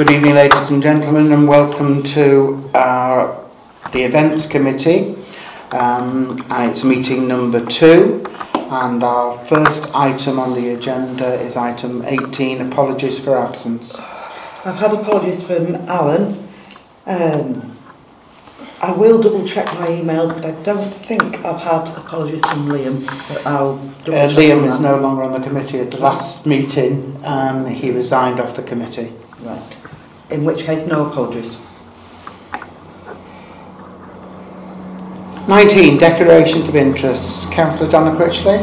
Good evening, ladies and gentlemen, and welcome to our, the Events Committee. Um, and it's meeting number two. And our first item on the agenda is item 18 Apologies for Absence. I've had apologies from Alan. Um, I will double check my emails, but I don't think I've had apologies from Liam. But I'll double Uh, Liam is no longer on the committee. At the last meeting, um, he resigned off the committee. Right. In which case, no apologies. 19 Declarations of Interest. Councillor Donna Critchley.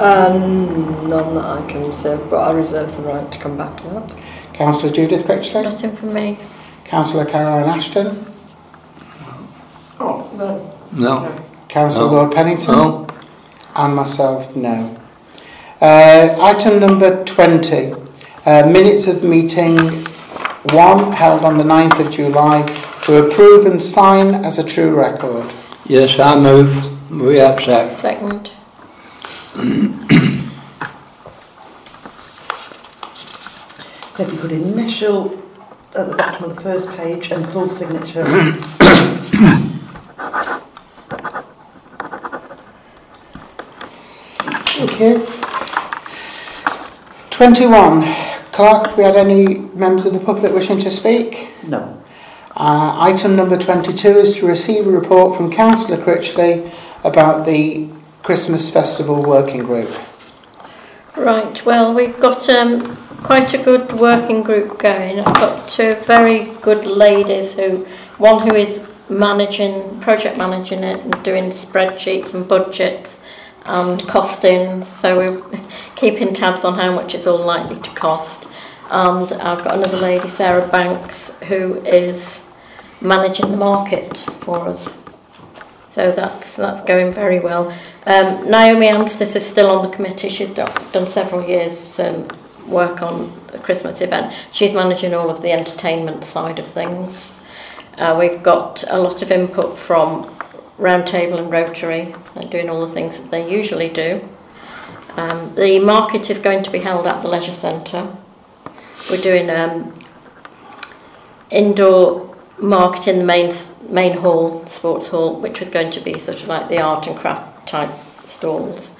Um, none that I can reserve, but I reserve the right to come back to that. Councillor Judith Critchley. Nothing from me. Councillor Caroline Ashton. Oh, no. No. Councillor No. Lord Pennington. No. And myself, no. Uh, item number 20. Uh, minutes of meeting 1 held on the 9th of July to approve and sign as a true record. Yes, I move. We accept. Second. So if you could initial at the bottom of the first page and full signature. Thank you. 21. Clerk, do we had any members of the public wishing to speak? No. Uh, item number 22 is to receive a report from Councillor Critchley about the Christmas Festival Working Group. Right, well, we've got um, quite a good working group going. I've got two very good ladies who, one who is managing, project managing it and doing spreadsheets and budgets, and costings. So we're keeping tabs on how much it's all likely to cost. And I've got another lady, Sarah Banks, who is managing the market for us. So that's that's going very well. Um, Naomi Anstis is still on the committee. She's done, done several years um, work on the Christmas event. She's managing all of the entertainment side of things. Uh, we've got a lot of input from Roundtable and Rotary. They're doing all the things that they usually do. Um, the market is going to be held at the leisure centre. We're doing um, indoor market in the main main hall, sports hall, which was going to be sort of like the art and craft type stalls.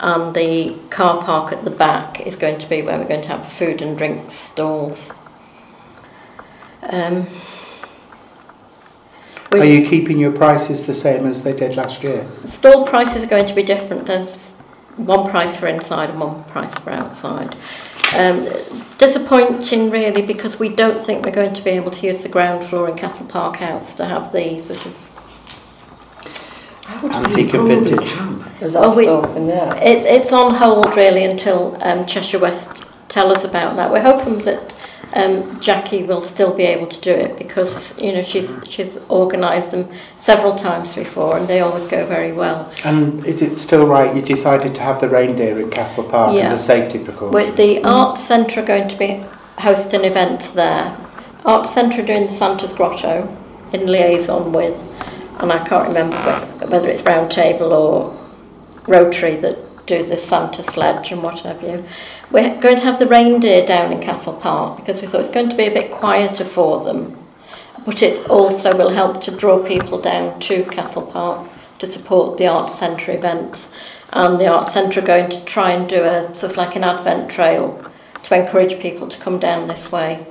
And the car park at the back is going to be where we're going to have food and drink stalls. Um, Are you keeping your prices the same as they did last year? Stall prices are going to be different. There's one price for inside and one price for outside. Um, disappointing, really, because we don't think we're going to be able to use the ground floor in Castle Park House to have the sort of. I would Antique say and vintage. Camp. Is Oh, we- still in there? It's it's on hold really until um, Cheshire West tell us about that. We're hoping that um, Jackie will still be able to do it because you know she's she's organised them several times before and they always go very well. And is it still right you decided to have the reindeer at Castle Park Yeah. as a safety precaution? With the Arts Centre are going to be hosting events there. Arts Centre doing the Santa's Grotto in liaison with, and I can't remember whether it's Round Table or Rotary that do the Santa sledge and what have you. We're going to have the reindeer down in Castle Park because we thought it's going to be a bit quieter for them, but it also will help to draw people down to Castle Park to support the Arts Centre events. And the Arts Centre are going to try and do a sort of like an advent trail to encourage people to come down this way.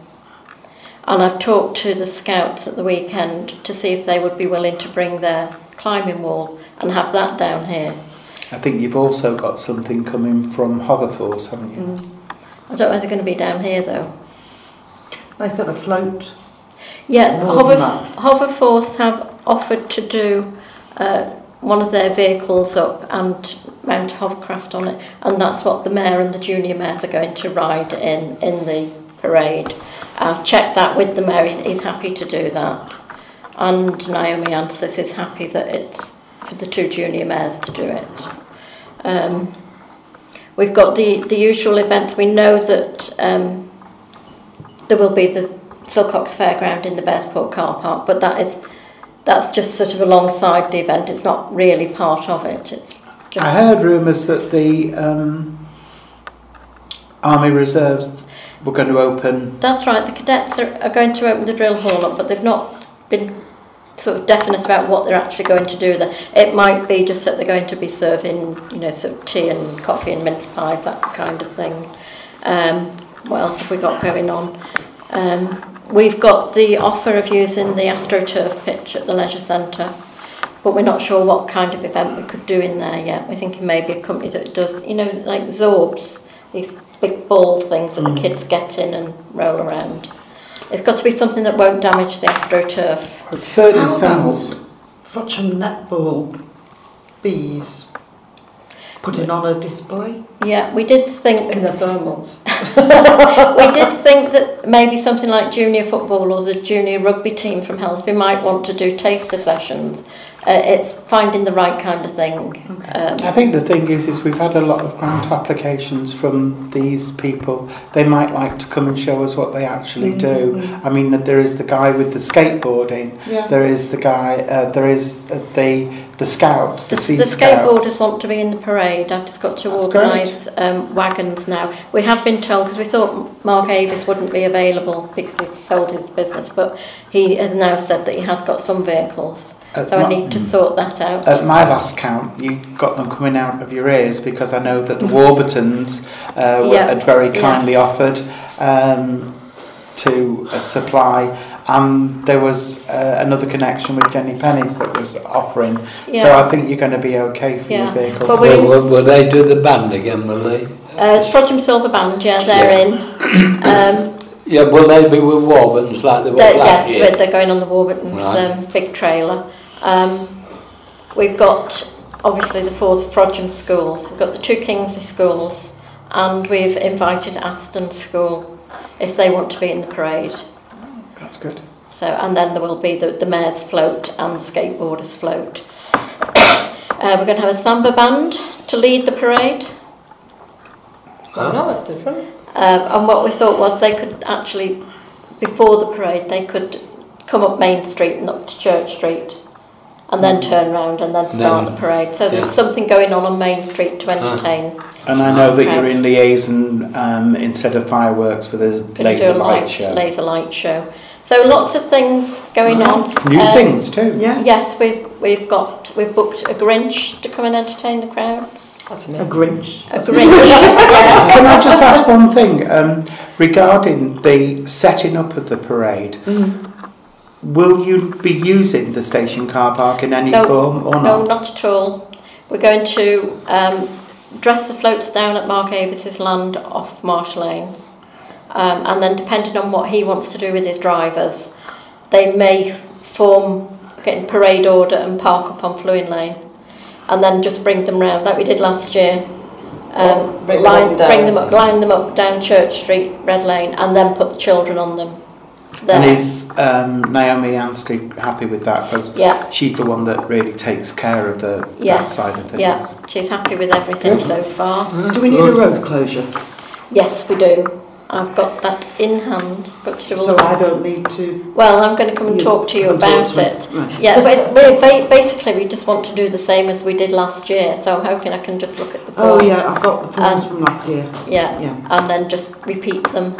And I've talked to the scouts at the weekend to see if they would be willing to bring their climbing wall and have that down here. I think you've also got something coming from Hoverforce, haven't you? I don't know if they're going to be down here though. They said a float. Yeah, Hover. Hoverforce have offered to do uh, one of their vehicles up and mount a hovercraft on it, and that's what the mayor and the junior mayors are going to ride in in the parade. I've checked that with the mayor; he's, he's happy to do that, and Naomi Anstis is happy that it's for the two junior mayors to do it. Um, we've got the the usual events. We know that. Um, there will be the Silcox Fairground in the Bear's Paw car park, but that is that's just sort of alongside the event. It's not really part of it. It's just I heard rumours that the um, Army Reserves we're going to open. That's right, the cadets are, are going to open the drill hall up, but they've not been sort of definite about what they're actually going to do there. It might be just that they're going to be serving, you know, sort of tea and coffee and mince pies, that kind of thing. Um, what else have we got going on? Um, we've got the offer of using the AstroTurf pitch at the leisure centre, but we're not sure what kind of event we could do in there yet. We're thinking maybe a company that does, you know, like Zorbs, these big ball things that Mm. the kids get in and roll around. It's got to be something that won't damage the astroturf. It certainly sounds. Fortune netball bees. Putting on a display. Yeah, we did think In the thermals. we did think that maybe something like junior football or the junior rugby team from Helsby might want to do taster sessions. Uh, it's finding the right kind of thing. Um, I think the thing is, is we've had a lot of grant applications from these people. They might like to come and show us what they actually do. I mean, that there is the guy with the skateboarding. Yeah. There is the guy. Uh, there is uh, the the scouts. The, the, the skateboarders want to be in the parade. I've just got to That's organise um, wagons now. We have been told because we thought Mark Avis wouldn't be available because he's sold his business, but he has now said that he has got some vehicles. At So I need to sort that out. At my last count, you got them coming out of your ears because I know that the Warburtons uh, were- Yeah, had very kindly yes. offered um, to uh, supply, and there was uh, another connection with Jenny Penny's that was offering. So I think you're going to be okay for Yeah, your vehicles. but Will, will, will they do the band again, will they? Uh, it's Frodsham Silver Band, yeah, they're in. Um, Yeah, will they be with Warburtons like they were They're, last yes, year? they're going on the Warburton's Right. um, big trailer. Um, we've got obviously the four Frodsham schools, we've got the two Kingsley schools, and we've invited Aston School if they want to be in the parade. That's good. So, and then there will be the, the mayor's float and the skateboarders float. uh, we're going to have a samba band to lead the parade. Oh, no, that's different. Um, and what we thought was they could actually, before the parade, they could come up Main Street and up to Church Street and then turn round and then start Then- the parade. So there's yeah. something going on on Main Street to entertain. And I know that you're in liaison um, instead of fireworks for the Gonna do laser a light light, show. laser light show. So lots of things going on. New Um, things too. Yeah. Yes, we've we've got we've booked a Grinch to come and entertain the crowds. That's A. Grinch. A Grinch, yes. Can I just ask one thing um, regarding the setting up of the parade? Mm. Will you be using the station car park in any No, form or not? No, not at all. We're going to um, dress the floats down at Mark Avis's land off Marsh Lane. Um, and then depending on what he wants to do with his drivers, they may form, get in parade order and park up on Fluin Lane. And then just bring them round, like we did last year. Um, Bring them line, up bring them up, line them up down Church Street, Red Lane, and then put the children on them. There. And is um, Naomi Anstey happy with that? Because yeah. she's the one that really takes care of the Yes, that side of things. yeah, she's happy with everything Good. so far. Do we need a road closure? Yes, we do. I've got that in hand. Got to do all So the- I don't need to. Well, I'm going to come and talk to you come and talk about to it. Right. Yeah, but we ba- basically we just want to do the same as we did last year. So I'm hoping I can just look at the Oh yeah, I've got the forms Um, from last year. Yeah, Yeah. and then just repeat them.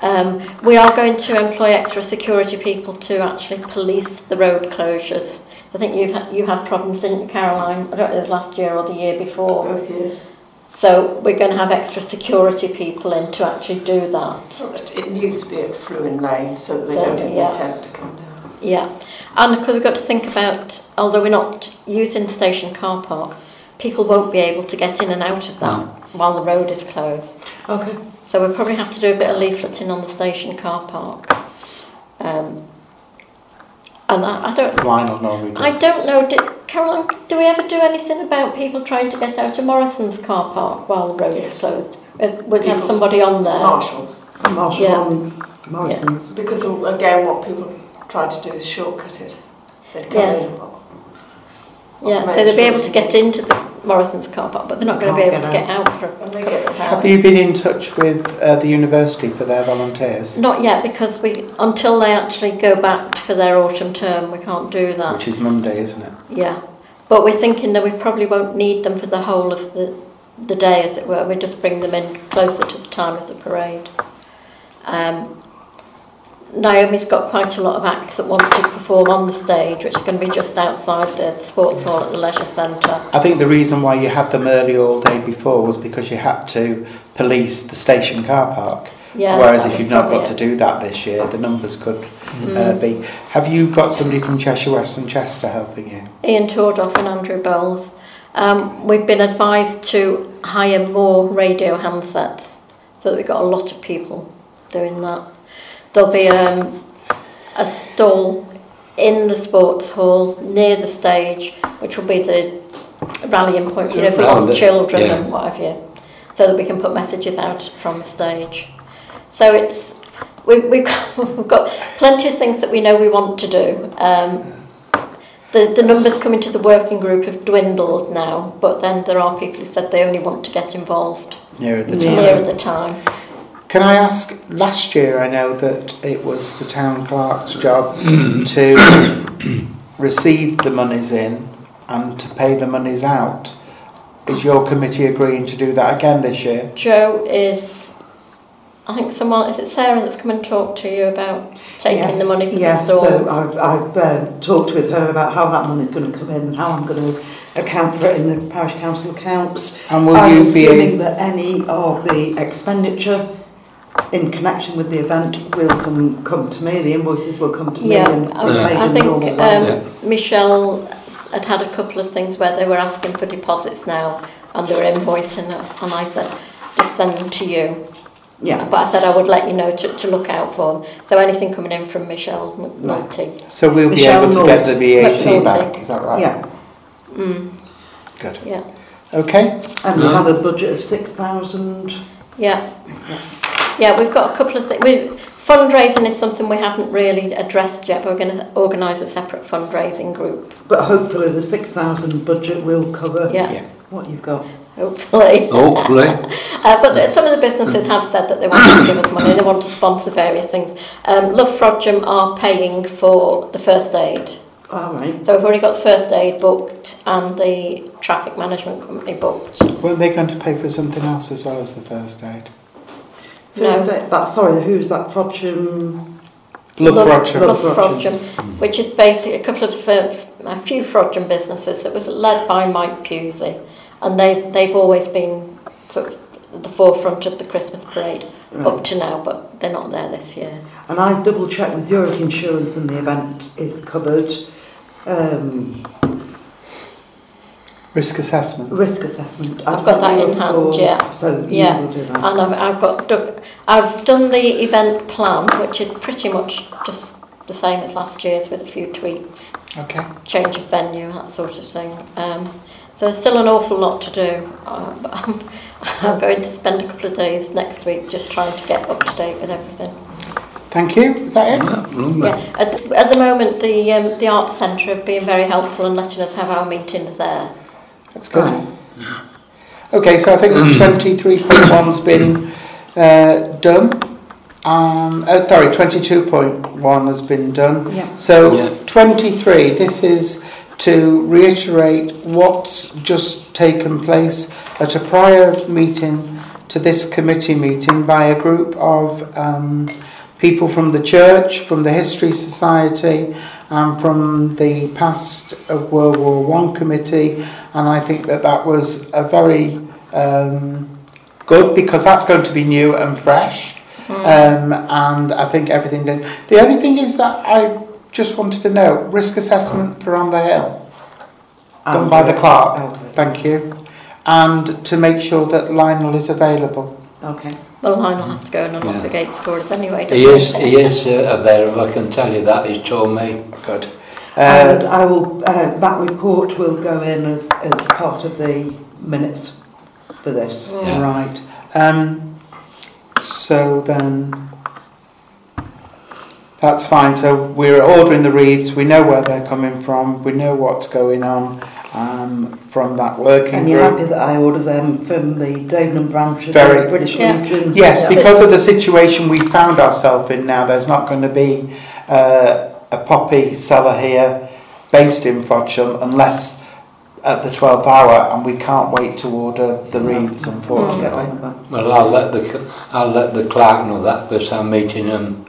Um, we are going to employ extra security people to actually police the road closures. I think you've had, you had problems, didn't you, Caroline? I don't know if it was last year or the year before. Both years. So we're going to have extra security people in to actually do that. But It needs to be at Fluin Lane so that they so, don't even yeah. attempt to come down. Yeah. And because we've got to think about, although we're not using station car park, people won't be able to get in and out of that while the road is closed. Okay. So we'll probably have to do a bit of leafleting on the station car park. Um, and I, I don't... Lionel normally does. I don't know... Did, Carolyn, do we ever do anything about people trying to get out of Morrison's car park while the road yes. is closed? Uh, We'd have somebody on there. Marshals. Marshal yeah. on Morrison's. Yeah. Because, uh, again, what people try to do is shortcut it. They'd come yes. in. Yeah, so they'll be able to get into the Morrison's car park, but they're not going to be able to get out, for a couple of hours. Have you been in touch with uh, the university for their volunteers? Not yet, because we until they actually go back for their autumn term, we can't do that. Which is Monday, isn't it? Yeah, but we're thinking that we probably won't need them for the whole of the the day, as it were. We just bring them in closer to the time of the parade. Um, Naomi's got quite a lot of acts that want to perform on the stage, which is going to be just outside the sports hall at the leisure centre. I think the reason why you had them early all day before was because you had to police the station car park. Yeah, Whereas if you've not got it. to do that this year, the numbers could uh, mm. uh, be. Have you got somebody from Cheshire West and Chester helping you? Ian Tordoff and Andrew Bowles. Um, we've been advised to hire more radio handsets, so that we've got a lot of people doing that. There'll be um, a stall in the sports hall near the stage, which will be the rallying point, you know, for Round lost it, children yeah. and what have you, so that we can put messages out from the stage. So it's we, we've, got, we've got plenty of things that we know we want to do. Um, the, the numbers coming to the working group have dwindled now, but then there are people who said they only want to get involved Nearer the Yeah. time. nearer the time. Can I ask, last year I know that it was the town clerk's job to receive the monies in and to pay the monies out. Is your committee agreeing to do that again this year? Joe is, I think someone, is it Sarah that's come and talked to you about taking the Yes, money for yes, the stores? so I've, I've um, talked with her about how that money's going to come in and how I'm going to account for it in the parish council accounts. And will I'm you be assuming able, that any of the expenditure in connection with the event will come come to me. The invoices will come to yeah, me. And I, I think um, yeah. Michelle had had a couple of things where they were asking for deposits now and they were invoicing it, and I said just send them to you. Yeah. But I said I would let you know to, to look out for them. So anything coming in from Michelle McNulty. Right. So we'll be Michelle able to get the VAT back. Is that right? Yeah. Mm. Good. Yeah. Okay. And no. we have a budget of six thousand. Yeah. yeah. We've got a couple of things. We, fundraising is something we haven't really addressed yet, but we're going to organise a separate fundraising group. But hopefully the six thousand budget will cover Yeah, Yeah. what you've got. hopefully. Hopefully. Uh, but the- some of the businesses have said that they want to give us money, they want to sponsor various things. Um, Love Frodsham are paying for the first aid. All right. So we've already got the first aid booked and the traffic management company booked. weren't they going to pay for something else as well as the first aid? Who's no. that, that, sorry, who's that Frodsham? Love which is basically a couple of, uh, a few Frodsham businesses that was led by Mike Pusey. And they, they've always been sort of at the forefront of the Christmas parade right. up to now, but they're not there this year. And I double checked with Zurich Insurance and the event is covered. Um, Risk assessment. risk assessment. I've got that in hand, form, yeah. So you Yeah. will do that. And I've, I've got dug- I've done the event plan, which is pretty much just the same as last year's with a few tweaks, Okay. change of venue, that sort of thing. Um, so there's still an awful lot to do. Uh, but I'm, I'm going to spend a couple of days next week just trying to get up to date with everything. Thank you. Is that it? Yeah. Yeah. At, the- at the moment, the um, the arts centre have been very helpful in letting us have our meetings there. That's good. Oh. Yeah. Okay, so I think mm. 23.1's been uh, done. Um, oh, sorry, 22.1 has been done. Yeah. So yeah. 23, this is to reiterate what's just taken place at a prior meeting to this committee meeting by a group of um, people from the church, from the History Society, and from the past World War One committee, and I think that that was a very um, good because that's going to be new and fresh, um, and I think everything. Did. The only thing is that I just wanted to know risk assessment for on the hill done I'll by the it. clerk. I'll do it. Thank you, and to make sure that Lionel is available. Okay. Well, Lionel has to go and unlock Yeah. the gates for us anyway, He is, he is uh, available, I can tell you that, he's told me. Good. and Uh, I will. Uh, that report will go in as, as part of the minutes for this. Yeah. Right. Um, so then, that's fine. So we're ordering the wreaths. We know where they're coming from. We know what's going on um, from that working And you're group. happy that I order them from the Davenham branch of Very. the British Yeah. Legion? Yes, Yeah. because of the situation we found ourselves in now, there's not going to be uh, a poppy seller here based in Frodsham unless at the 12th hour and we can't wait to order the wreaths mm. unfortunately. Well I'll let the I'll let the clerk know that because I'm meeting him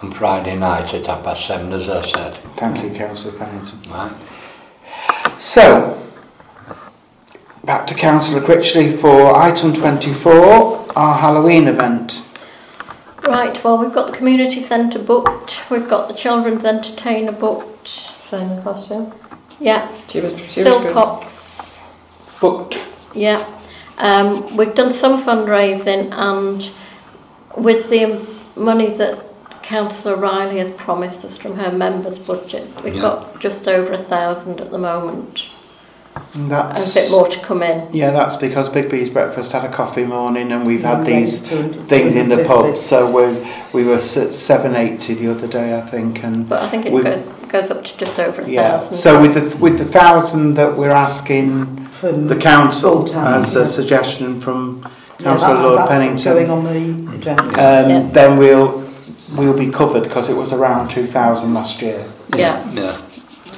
on Friday night at half past seven as I said. Thank you Councillor Pennington. Right. So back to Councillor Critchley for item 24 our Halloween event. Right, well, we've got the community centre booked, we've got the children's entertainer booked. Same as last year. Yeah, She was, she was good. Silcox, Booked. yeah. Um, we've done some fundraising and with the money that Councillor Riley has promised us from her members' budget, we've Yeah. got just over a thousand at the moment And that's, a bit more to come in. Yeah, that's because Big B's breakfast had a coffee morning, and we've yeah, had these things in the pub. So we we were seven eighty the other day, I think, and but I think it goes goes up to just over a yeah. thousand. So with the with the thousand that we're asking from the council time, as yeah. a suggestion from Councillor yeah, that, Lord Pennington, going on the agenda. Um, yeah. Then we'll we'll be covered because it was around two thousand last year. Yeah. yeah.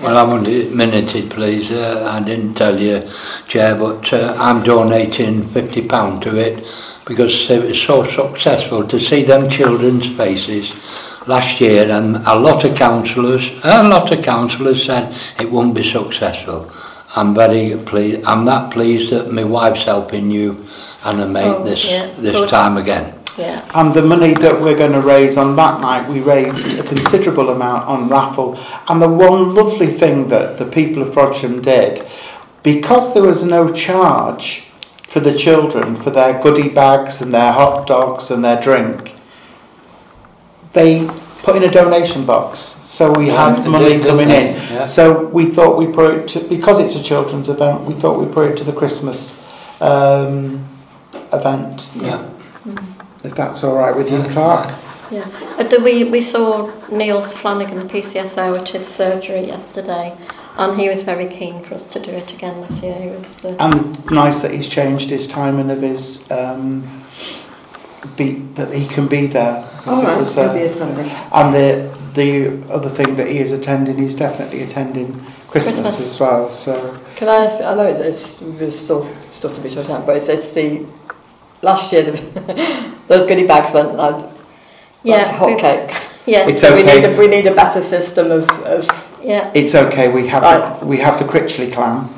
Well, I want a minuted, please. Uh, I didn't tell you, Chair, but uh, I'm donating £50 to it because it was so successful to see them children's faces last year and a lot of councillors, a lot of councillors said it won't be successful. I'm very pleased, I'm that pleased that my wife's helping you and I mate oh, this, yeah, this good. time again. Yeah, And the money that we're going to raise on that night, we raised a considerable amount on raffle. And the one lovely thing that the people of Frodsham did, because there was no charge for the children for their goodie bags and their hot dogs and their drink, they put in a donation box. So we Yeah, had money did, coming in. Yeah. So we thought we put it to, because it's a children's event, we thought we put it to the Christmas um, event. Yeah. if that's all right with you, Clark. Yeah, and we, we saw Neil Flanagan, the PCSO, at his surgery yesterday, and he was very keen for us to do it again this year. He was, uh, and nice that he's changed his timing of his um, be that he can be there. Oh, right. was, uh, be attending. And the the other thing that he is attending, he's definitely attending Christmas, Christmas. as well. So can I ask? I know it's, it's there's still stuff to be sorted out, but it's, it's the last year the Those goodie bags went like, yeah, like hotcakes. Yeah, it's so okay. we, need a, we need a better system of, of yeah. It's okay. We have right. the, we have the Critchley clan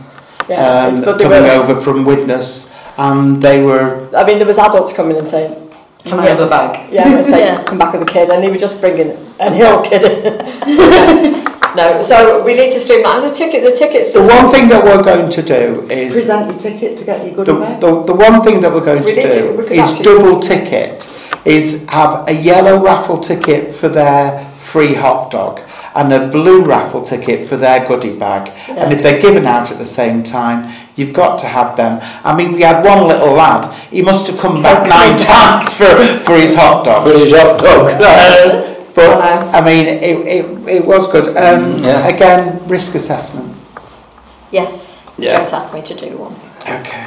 yeah, um, coming were, over from Widnes, and they were. I mean, there was adults coming and saying, "Can I have a bag?" Yeah, and saying, yeah. "Come back with a kid," and he was just bringing any old kid. no. So we need to streamline and the ticket. The ticket system. The one thing that we're going to do is present your ticket to get your good. The, the, the one thing that we're going we to do to, is double ticket. Is have a yellow raffle ticket for their free hot dog and a blue raffle ticket for their goodie bag. Yeah. And if they're given out at the same time, you've got to have them. I mean, we had one little lad. He must have come back nine times for, for his hot dog. For his hot dog. Um, But I know. i mean it, it, it was good um, Yeah. again risk assessment Yes, Yeah. James asked me to do one. Okay.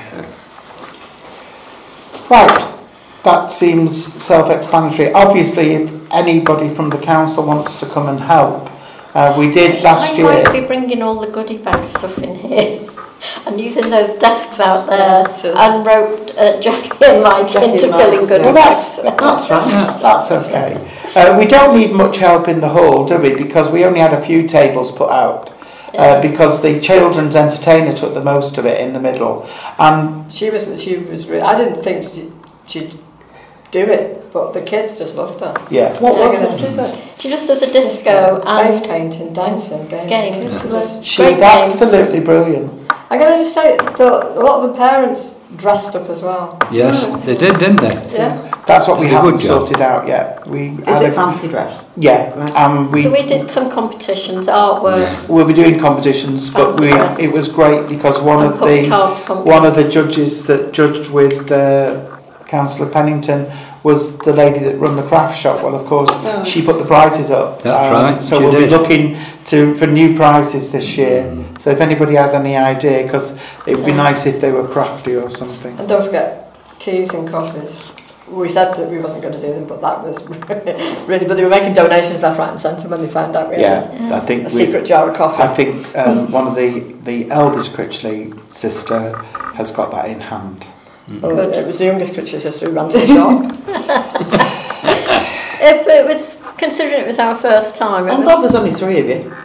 Right, that seems self-explanatory. Obviously, if anybody from the council wants to come and help, uh, we did last I year. might be bringing all the goodie bag stuff in here and using those desks out there Yeah, sure. and rope uh, Jackie and Mike Jackie into and Mike, filling goodie Well, bags. that's that's right. That's okay. Uh, we don't need much help in the hall, do we? Because we only had a few tables put out. Uh, because the children's entertainer took the most of it in the middle, and She was. She was. Re- I didn't think she, she'd do it, but the kids just loved her. yeah, What was gonna- what is it? She just does a disco face and painting, dancing, games. games. Kids- she Great was games. absolutely brilliant. I'm going to just say, the, a lot of the parents dressed up as well. Yes, mm. they did, didn't they? Yeah. That's what we Did a haven't job. sorted out yet. We Is it a, fancy dress? yeah, Right. and we So we did some competitions, artwork, we'll be doing competitions, but Fancy we uh, dress. it was great because one and of the carved pumpkins. one of the judges that judged with uh, Councillor Pennington was the lady that run the craft shop. Well, of course, oh. she put the prices up. That's um, right. So we'll did. be looking to for new prices this mm-hmm. year. Mm. So if anybody has any idea, because it would be yeah. nice if they were crafty or something. And don't forget teas and coffees. We said that we wasn't going to do them, but that was really. But they were making donations left, right, and centre when they found out. Really, yeah, yeah. I think a secret jar of coffee. I think um, one of the the eldest Critchley sister has got that in hand. Oh, Good. it was the youngest Critchley sister who ran to the shop. It, it was, considering it was our first time, it I'm was, glad there's only three of you.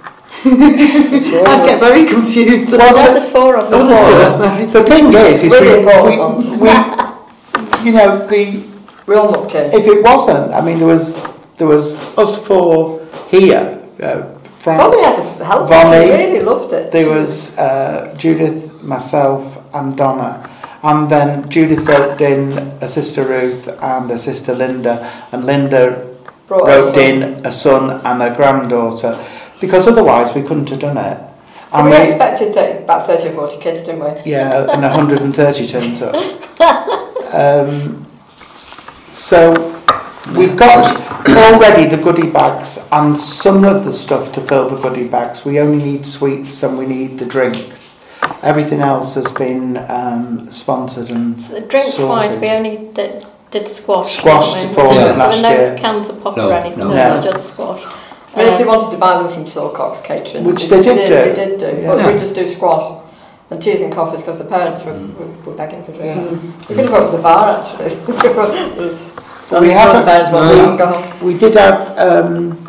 There's four of I'd get very confused. well, there's four of Oh, us. there's four. The thing is, is Really we, ones. we, we, you know, the We all looked in. if it wasn't, I mean, there was there was us four here. Uh, from Bonnie had a help. Bonnie, She really loved it. there was uh, Judith, myself, and Donna. And then Judith roped in a sister Ruth and a sister Linda, and Linda Brought roped in a son and a granddaughter, because otherwise we couldn't have done it. And we we, expected that about 30 or 40 kids, didn't we? yeah, and 130 turns up. Um, so we've got already the goodie bags and some of the stuff to fill the goodie bags. We only need sweets and we need the drinks. Everything else has been um, sponsored and so Drinks sorted. wise, we only did, did squash. Squashed for yeah. yeah. last year. There were no cans of pop no, or anything, no. Yeah. just squash. I mean, um, if they um, wanted to buy them from Silcox Catering, which they, they did, did do, they did do. Yeah. But yeah. we just do squash and teas and coffees because the parents were, mm. were, were begging for drink. Yeah. We could have got the bar actually. we have, the parents no. we, we did have. Um,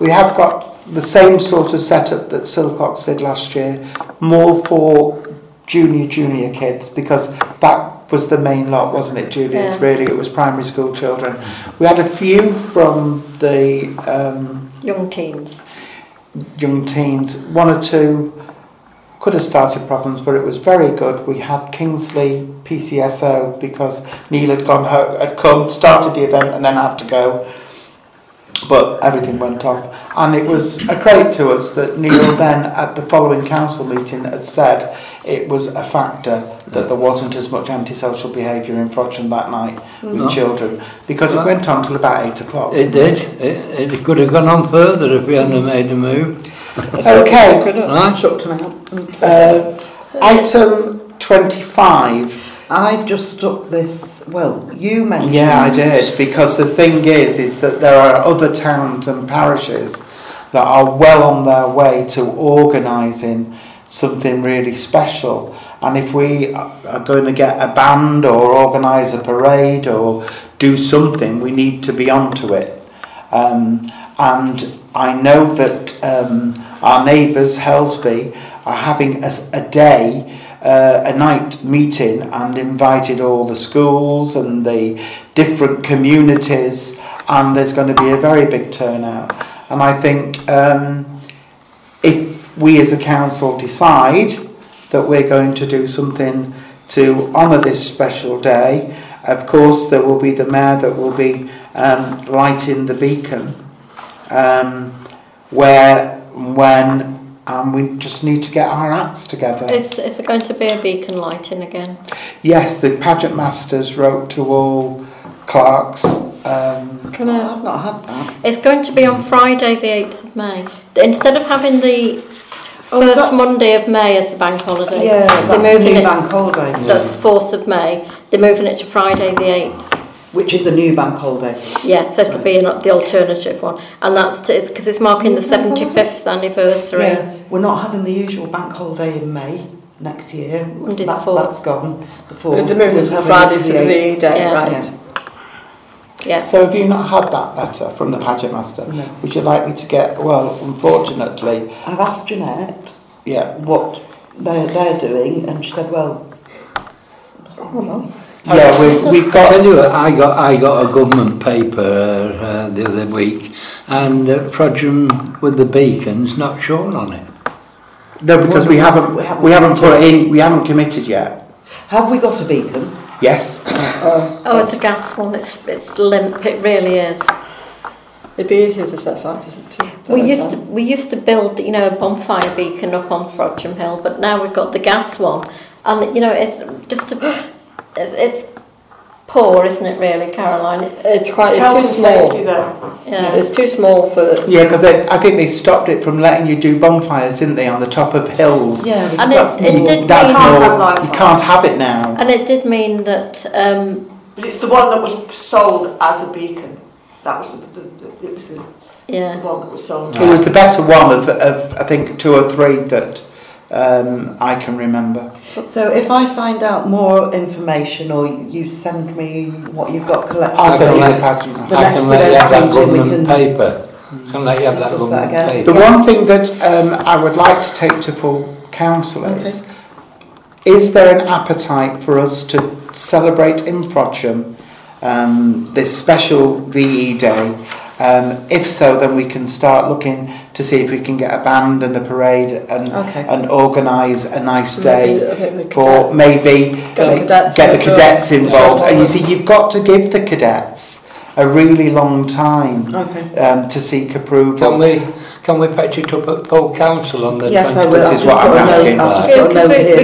we have got the same sort of setup that Silcox did last year, more for junior junior kids because that was the main lot, wasn't it, Judy? Yeah. Really, it was primary school children. We had a few from the um, young teens. Young teens, one or two could have started problems, but it was very good. We had Kingsley PCSO because Neil had gone home, had come, started the event, and then had to go but everything went off. And it was a credit to us that Neil then, at the following council meeting, had said it was a factor that there wasn't as much antisocial behaviour in Frodsham that night no. with children, because it went on till about 8 o'clock. It did. It, it could have gone on further if we hadn't made a move. okay. Right. Uh, item 25 I've just stuck this, well, you mentioned. Yeah, I did, because the thing is, is that there are other towns and parishes that are well on their way to organising something really special. And if we are going to get a band or organise a parade or do something, we need to be onto it. Um, and I know that um, our neighbours, Helsby, are having a day, uh, a night meeting and invited all the schools and the different communities and there's going to be a very big turnout. And I think um, if we as a council decide that we're going to do something to honour this special day, of course there will be the mayor that will be um, lighting the beacon um, where when and we just need to get our acts together. Is, is there going to be a beacon lighting again? yes, the pageant masters wrote to all clerks. Um, Can I, I've not had that. it's going to be on Friday, the 8th of May. Instead of having the Oh, first that- Monday of May as the bank holiday, Yeah, they're that's the new it, bank holiday, that's 4th of May, they're moving it to Friday, the 8th. Which is a new bank holiday. Yes, so it'll be an, the alternative one. And that's because it's marking the 75th anniversary. Yeah, we're not having the usual bank holiday in May next year. Monday the that, 4th. That's gone. The fourth. They're moving We're to the having Friday it for the eighth. day, Yeah. right? Yeah. Yeah. so have you not had that letter from the pageant master? No. Would you like me to get? Well, unfortunately, I've asked Jeanette yeah. what they're, they're doing, and she said, well, I don't know. Yeah, we, we've got. Tell you what, I got I got a government paper uh, uh, the other week, and uh, Frodsham with the beacons not shown on it. No, because we haven't, We haven't we haven't put committed. in, we haven't committed yet. Have we got a beacon? Yes. Oh, it's a gas one. It's it's limp. It really is. It'd be easier to set fire to to- We used to we used to build you know a bonfire beacon up on Frodsham Hill, but now we've got the gas one, and you know it's just a, it's, it's poor, isn't it? Really, Caroline. It's quite. Health It's too small. safety yeah. It's too small for. Yeah, because I think they stopped it from letting you do bonfires, didn't they, on the top of hills? Yeah, And it- that's it more- did That's mean- more, Can't have live you can't have it now. And it did mean that um, But it's the one that was sold as a beacon. That was the, the, the it was the Yeah. one that was sold. It was the better one of, of I think, two or three that um, I can remember. So if I find out more information or you send me what you've got collected, I'll send you the pageant. I can let you have that government can... paper. Can let you have that government that paper. The one thing that um, I would like to take to full council is, okay. is there an appetite for us to celebrate in Frodsham um, this special VE day Um, if so, then we can start looking to see if we can get a band and a parade and okay. and organise a nice day maybe, for maybe get, cadets get the cadets involved. Yeah, and you see, you've got to give the cadets a really long time okay. um, to seek approval. Can we can we patch it up at full council on the? Yes, 20th? I will. This is what I'm asking. Know, we're,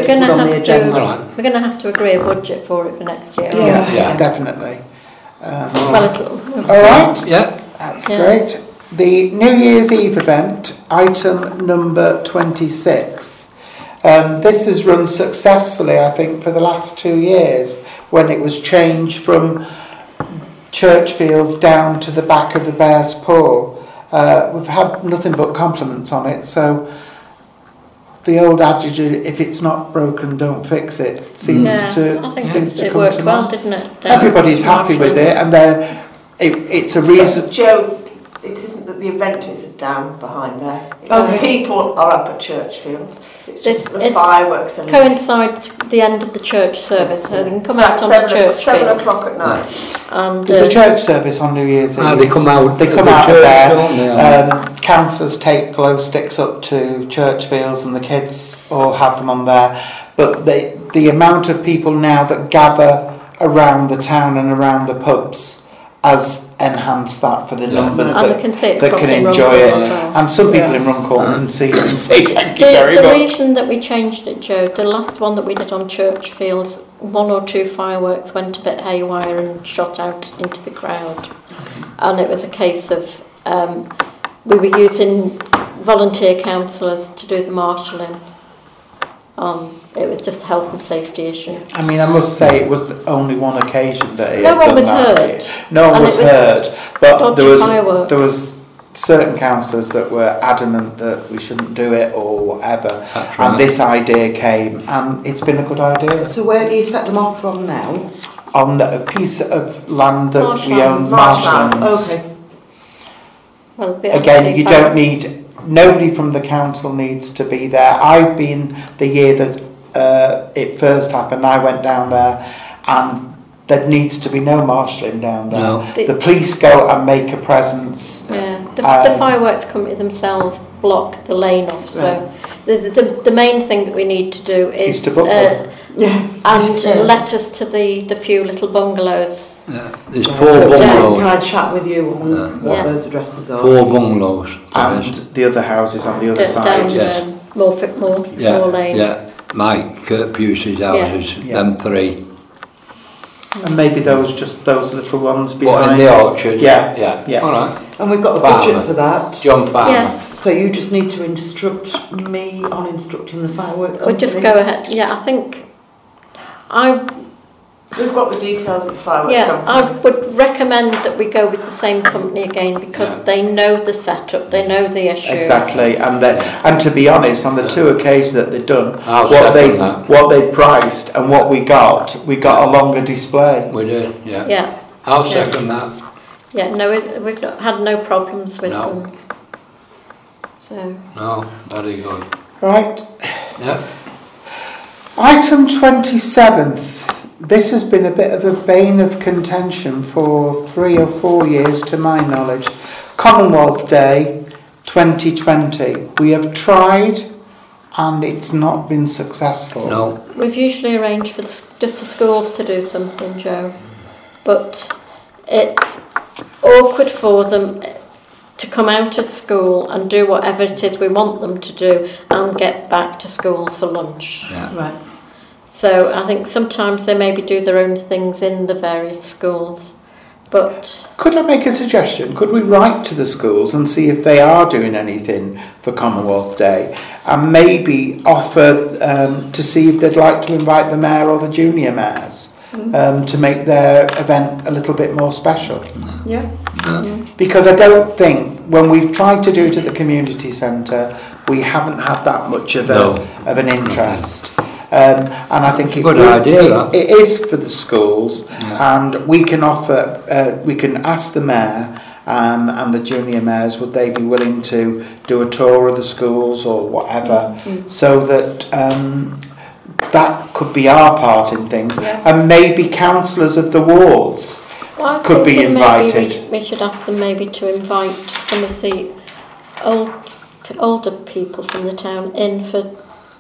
going to have to right. we're going to have to agree a budget for it for next year. Yeah, yeah. yeah. definitely. Um, well, it'll, all right. Yeah. That's Yeah. great. The New Year's Eve event, item number 26. Um, this has run successfully, I think, for the last two years when it was changed from Churchfields down to the back of the Bear's Paw. Uh, we've had nothing but compliments on it, so the old adage, if it's not broken, don't fix it, seems yeah, to I think seems it, to it come worked to well, mind. didn't it? Everybody's happy with it, and then it, it's a reason... So, Joe, it isn't that the event is down behind there. Okay. The people are up at Churchfield. It's this just the is fireworks. And coincide the end of the church service, so they can come it's out onto church. Seven o'clock at night. And there's uh, a um, church service on New Year's Eve. Ah, they come out. They come the out church, of there. They, um, councillors take glow sticks up to Churchfields, and the kids all have them on there. But they, the amount of people now that gather around the town and around the pubs as enhance that for the yeah. numbers and that, they can, see it that can enjoy it. Well. And some people yeah. in Runcorn can see it and say thank you the, very the much. The reason that we changed it, Joe, the last one that we did on church fields, one or two fireworks went a bit haywire and shot out into the crowd. Okay. And it was a case of um, we were using volunteer councillors to do the marshalling on it was just a health and safety issue. I mean, I must say it was the only one occasion that he No had one done was that. hurt. No one And was was hurt, but there was fireworks. there was certain councillors that were adamant that we shouldn't do it or whatever. That's And this idea came, and it's been a good idea. So where do you set them off from now? On a piece of land that we own, Marshlands. Marshlands. marshlands. Okay. Well, Again, you fine. don't need nobody from the council needs to be there. I've been the year that uh, it first happened, I went down there and there needs to be no marshalling down there. No. The, the police go and make a presence. Yeah. The, um, the fireworks company themselves block the lane off. So yeah. the, the, the main thing that we need to do is, is uh, yeah. and yeah. Uh, let us to the, the few little bungalows. Yeah. There's four so bungalows. Can I chat with you on yeah. what yeah. those addresses are? Four bungalows. And the other houses on the other D side. Down, yes. um, Morphic Moor, yeah. Moor Lane. Yeah. Mike Kurt uh, Busey's houses, yeah. them three. And maybe those just those little ones behind. What, in the orchard? Yeah. Yeah. yeah. All right. And we've got the Farmer. budget for that. John Farmer. Yes. So you just need to instruct me on instructing the firework company. We'll just go ahead. Yeah, I think I We've got the details of the fireworks yeah I would recommend that we go with the same company again because Yeah. they know the setup, they know the issues. Exactly, and they, and to be honest, on the two occasions that they've done, I'll what they second that. what they priced and what we got, we got a longer display. We did, yeah. Yeah, I'll Yeah. second that. yeah. No, we, we've not had no problems with No. them. So. No, very good. Right, Yeah. item twenty seventh. This has been a bit of a bane of contention for three or four years, to my knowledge. Commonwealth Day, twenty twenty. We have tried, and it's not been successful. No. We've usually arranged for the, just the schools to do something, Joe, but it's awkward for them to come out of school and do whatever it is we want them to do and get back to school for lunch. Yeah. Right. So I think sometimes they maybe do their own things in the various schools. But could I make a suggestion? Could we write to the schools and see if they are doing anything for Commonwealth Day, and maybe offer um, to see if they'd like to invite the mayor or the junior mayors mm. um, to make their event a little bit more special? Yeah. yeah. yeah. Because I don't think when we've tried to do it at the community centre, we haven't had that much of a no. of an interest. Um, and I think if Good we- idea, it- it is for the schools, Yeah. and we can offer, uh, we can ask the mayor um, and the junior mayors would they be willing to do a tour of the schools or whatever, so that um, that could be our part in things, Yeah. and maybe councillors of the wards. Well, I Could think be that maybe invited. We, we should ask them maybe to invite some of the old, older people from the town in for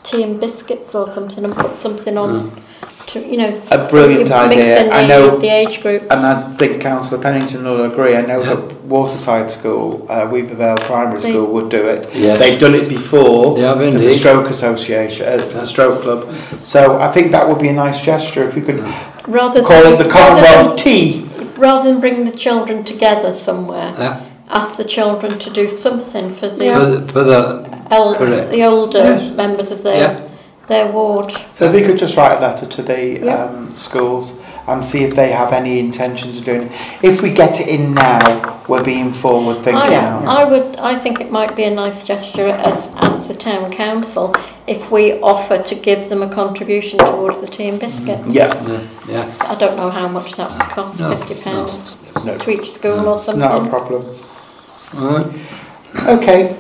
tea and biscuits or something and put something on. Mm. To, you know, a brilliant so idea. The, I know the age group, and I think Councillor Pennington will agree. I know yeah. that Waterside School, uh, Weaver Vale Primary they, School, would do it. Yeah. They've done it before yeah, for indeed. the Stroke Association, uh, the Stroke Club. So I think that would be a nice gesture if we could rather call than, it the Commonwealth Tea. Rather than bring the children together somewhere. Yeah ask the children to do something for the, For the, for the el- the older members of their, Yeah. their ward. So if we could just write a letter to the Yeah. um, schools and see if they have any intentions of doing it. If we get it in now, we're being forward thinking I. I would, I think it might be a nice gesture as, as the town council if we offer to give them a contribution towards the tea and biscuits. Yeah, yeah, yeah. I don't know how much that would cost, No, fifty pounds no, to each school or something. not a problem. Alright. Okay.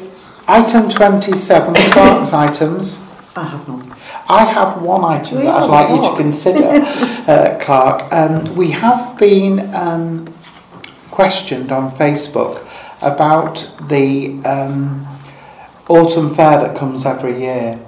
Item 27, clerk's items. I have none. I have one item we that I'd like you to consider, uh, Clark. Um, we have been um, questioned on Facebook about the um, autumn fair that comes every year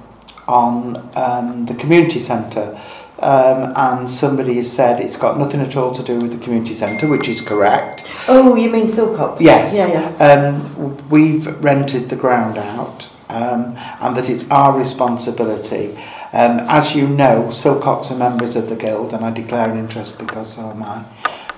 on um, the community centre um, and somebody has said it's got nothing at all to do with the community centre, which is correct. Oh, you mean Silcox? Yes. Yeah, yeah. Um, we've rented the ground out um, and that it's our responsibility. Um, as you know, Silcox are members of the Guild and I declare an interest because so am I.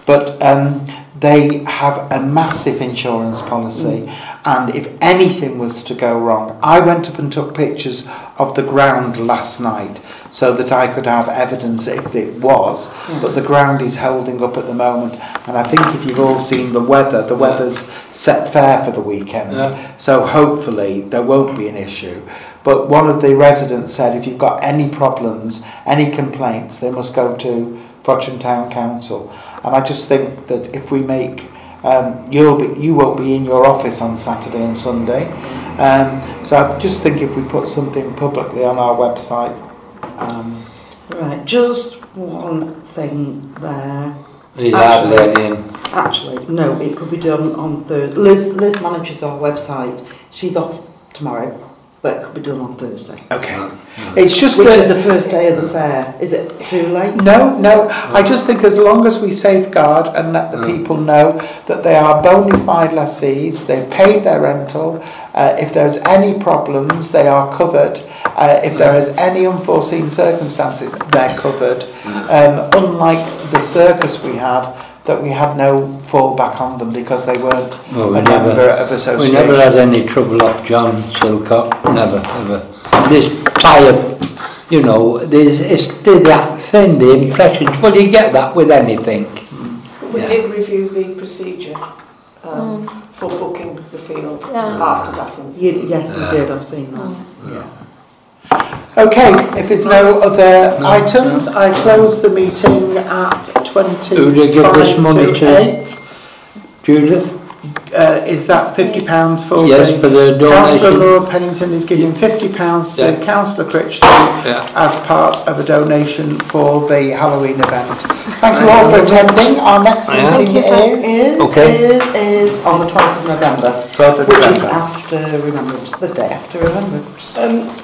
But um, they have a massive insurance policy mm. and if anything was to go wrong, I went up and took pictures of the ground last night so that I could have evidence if it was. Yeah. But the ground is holding up at the moment, and I think if you've all seen the weather, the weather's set fair for the weekend, yeah. so hopefully there won't be an issue. But one of the residents said if you've got any problems, any complaints, they must go to Frodsham Town Council. And I just think that if we make um, you'll be, you won't be in your office on Saturday and Sunday. Hmm. Um, so I just think if we put something publicly on our website um, Right, just one thing there. He's hardly any in. Actually, no, it could be done on Thursday. Liz, Liz manages our website. She's off tomorrow, but it could be done on Thursday. okay. It's just Which that- is the first day of the fair. Is it too late? No, no. I just think as long as we safeguard and let the people know that they are bona fide lessees, they've paid their rental. Uh, if there's any problems, they are covered. Uh, if there is any unforeseen circumstances, they're covered. Um, unlike the circus we had, that we had no fallback on them because they weren't Well, we a never- member of association. We never had any trouble off John Silcock, never, ever. This tyre, you know, there's, it's the, that thing, the impressions, well, you get that with anything. We Yeah. did review the procedure um, for booking the field Yeah. after that incident. You, yes, Yeah. you did. I've seen that. Okay, if there's no other no, items, no. I close the meeting at 20. Who did give this money to 8. Judith? Uh, is that £50 for yes, the, for the donation. Councillor Laura Pennington is giving £50 to yeah. Councillor Critchley yeah. as part of a donation for the Halloween event. Thank you all for attending. Our next yeah. meeting is, is, okay. is, is on the 12th of November. 12th of November. Which is after Remembrance, the day after Remembrance. Um,